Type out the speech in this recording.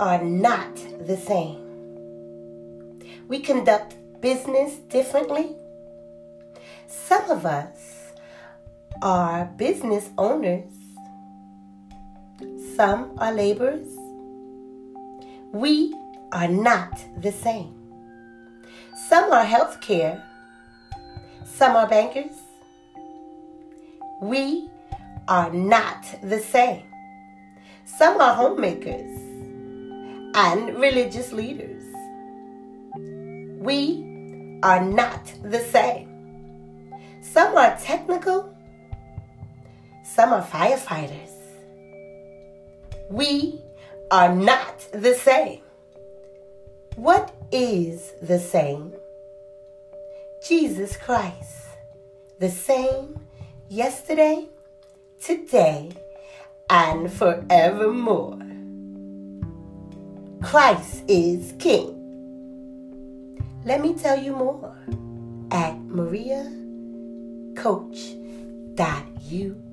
are not the same. We conduct business differently. Some of us are business owners, some are laborers. We are not the same. Some are healthcare, some are bankers. We are not the same. Some are homemakers and religious leaders. We are not the same. Some are technical, some are firefighters. We are not the same. What is the same? Jesus Christ, the same yesterday, today, and forevermore. Christ is King. Let me tell you more at mariacoach.us.